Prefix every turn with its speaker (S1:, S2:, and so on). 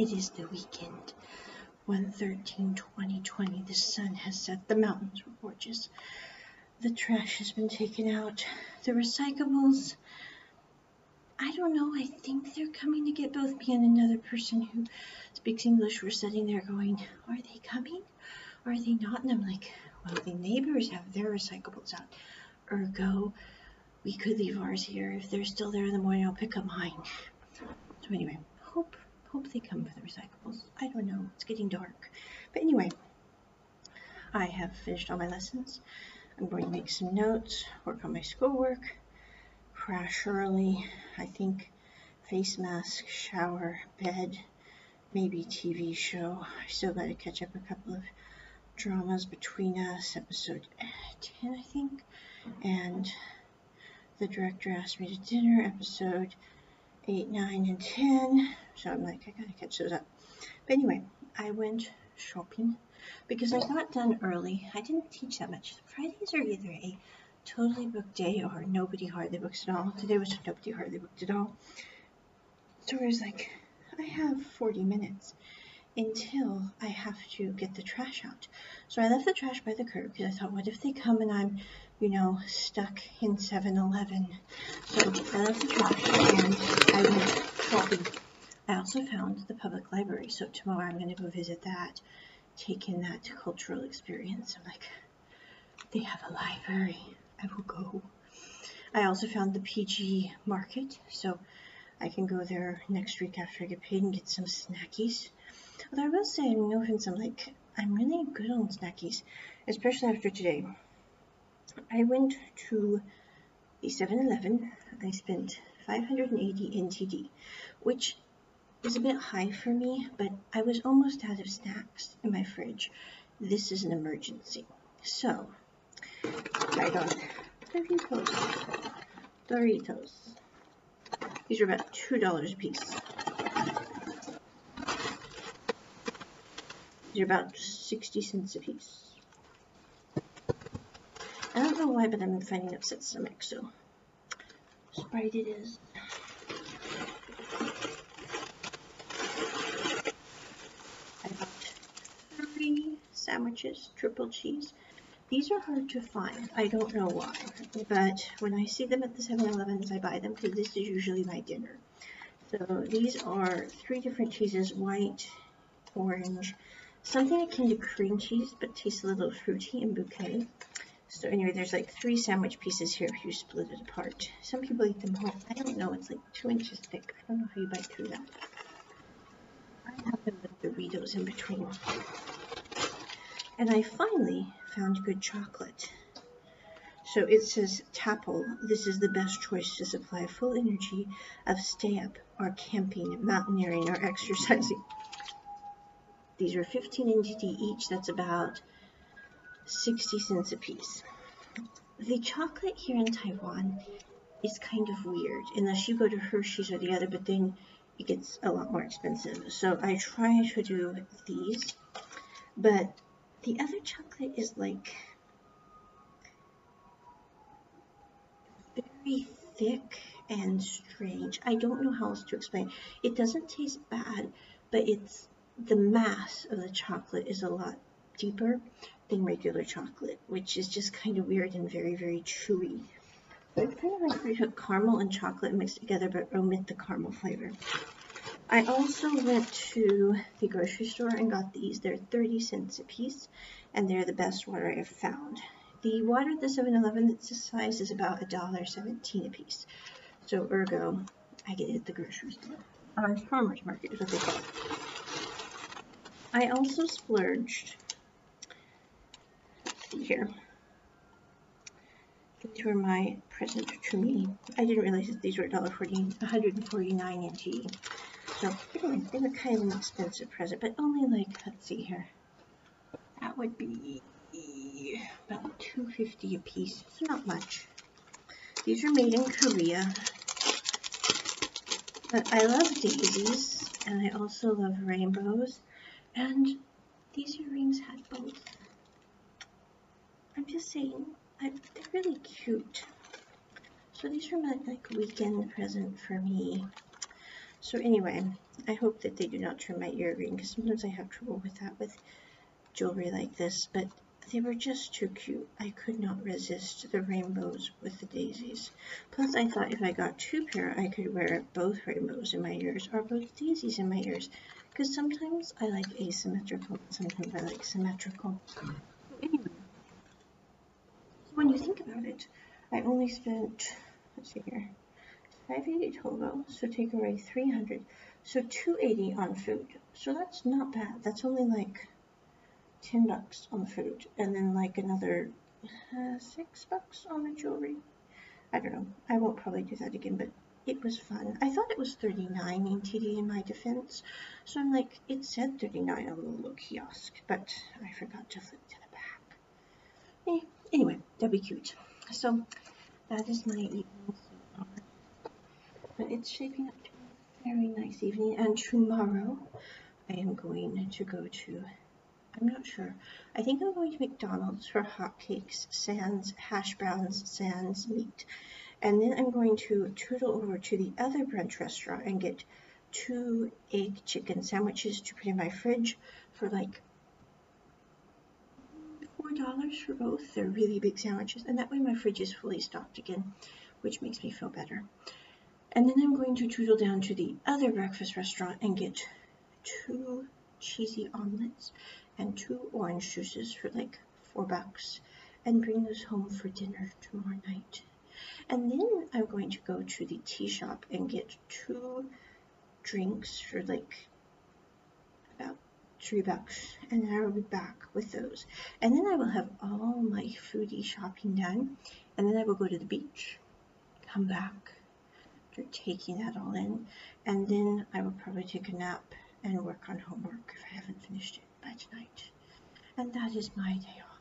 S1: It is the weekend. 113 2020. The sun has set. The mountains were gorgeous. The trash has been taken out. The recyclables. I don't know. I think they're coming to get both me and another person who speaks English. We're sitting there going, Are they coming? Are they not? And I'm like, Well, the neighbors have their recyclables out. Ergo, we could leave ours here. If they're still there in the morning, I'll pick up mine. So, anyway, hope they come for the recyclables. I don't know. It's getting dark. But anyway, I have finished all my lessons. I'm going to make some notes, work on my schoolwork, crash early. I think face mask, shower, bed, maybe TV show. I still got to catch up a couple of dramas between us, episode eh, 10, I think. And the director asked me to dinner, episode 8, 9, and 10. So I'm like, I gotta catch those up. But anyway, I went shopping because I got done early. I didn't teach that much. Fridays are either a totally booked day or nobody hardly books at all. Today was nobody hardly booked at all. So I was like, I have 40 minutes until I have to get the trash out. So I left the trash by the curb because I thought, what if they come and I'm, you know, stuck in 7-Eleven? So I left the trash and I went shopping. I also found the public library, so tomorrow I'm going to go visit that, take in that cultural experience. I'm like, they have a library. I will go. I also found the PG market, so I can go there next week after I get paid and get some snackies. Although I will say, I'm like, I'm really good on snackies, especially after today. I went to the 7-Eleven. I spent 580 NTD, which is a bit high for me, but I was almost out of snacks in my fridge. This is an emergency. So, I got Doritos. Doritos. These are about $2 a piece. They're about 60 cents a piece. I don't know why, but I'm finding upset stomach, so Sprite it is. I bought three sandwiches, triple cheese. These are hard to find. I don't know why, but when I see them at the 7-Elevens, I buy them because this is usually my dinner. So these are three different cheeses, white, orange, something akin to cream cheese, but tastes a little fruity and bouquet. So anyway, there's like three sandwich pieces here if you split it apart. Some people eat them whole. I don't know, it's like two inches thick. I don't know how you bite through that. I have them with Doritos in between. And I finally found good chocolate. So it says Tapple, this is the best choice to supply full energy of stay up or camping, mountaineering, or exercising. These are 15 NTD each. That's about 60 cents a piece. The chocolate here in Taiwan is kind of weird unless you go to Hershey's or the other, but then it gets a lot more expensive. So I try to do these, but the other chocolate is like very thick and strange. I don't know how else to explain. It doesn't taste bad, but it's the mass of the chocolate is a lot deeper than regular chocolate, which is just kind of weird and very, very chewy. So it's kind of like I took caramel and chocolate mixed together, but omit the caramel flavor. I also went to the grocery store and got these. They're 30 cents a piece, and they're the best water I've found. The water at the 7-Eleven that's this size is about $1.17 a piece. So ergo, I get it at the grocery store. Uh, farmer's market is what they call it. I also splurged. see here. These were my present to me. I didn't realize that these were $1.40, 149 NT. So anyway, they were kind of an expensive present, but only like, let's see here. That would be about 250 a piece. It's not much. These are made in Korea. But I love daisies, and I also love rainbows. And these earrings had both. I'm just saying, I, they're really cute. So these are my like weekend present for me. So anyway, I hope that they do not turn my ear green because sometimes I have trouble with that with jewelry like this, but they were just too cute. I could not resist the rainbows with the daisies. Plus, I thought if I got two pair, I could wear both rainbows in my ears or both daisies in my ears. Because sometimes I like asymmetrical, sometimes I like symmetrical. Anyway, when you think about it, I only spent, let's see here, 580 total, so take away 300. So 280 on food. So that's not bad. That's only like 10 bucks on food and then like another uh, 6 bucks on the jewelry. I don't know. I won't probably do that again, but it was fun. I thought it was 39 NTD in my defense. So I'm like, it said 39 on the little kiosk, but I forgot to flip to the back. Eh, anyway, that'd be cute. So that is my evening so far. But it's shaping up to be a very nice evening. And tomorrow I am going to go to I'm not sure. I think I'm going to McDonald's for hotcakes, sans hash browns, sans meat. And then I'm going to tootle over to the other brunch restaurant and get two egg chicken sandwiches to put in my fridge for like four dollars for both. They're really big sandwiches, and that way my fridge is fully stocked again, which makes me feel better. And then I'm going to tootle down to the other breakfast restaurant and get two cheesy omelets and two orange juices for like four bucks and bring those home for dinner tomorrow night. And then I'm going to go to the tea shop and get two drinks for like about three bucks. And then I will be back with those. And then I will have all my foodie shopping done. And then I will go to the beach, come back after taking that all in, and then I will probably take a nap and work on homework if I haven't finished it by tonight. And that is my day off,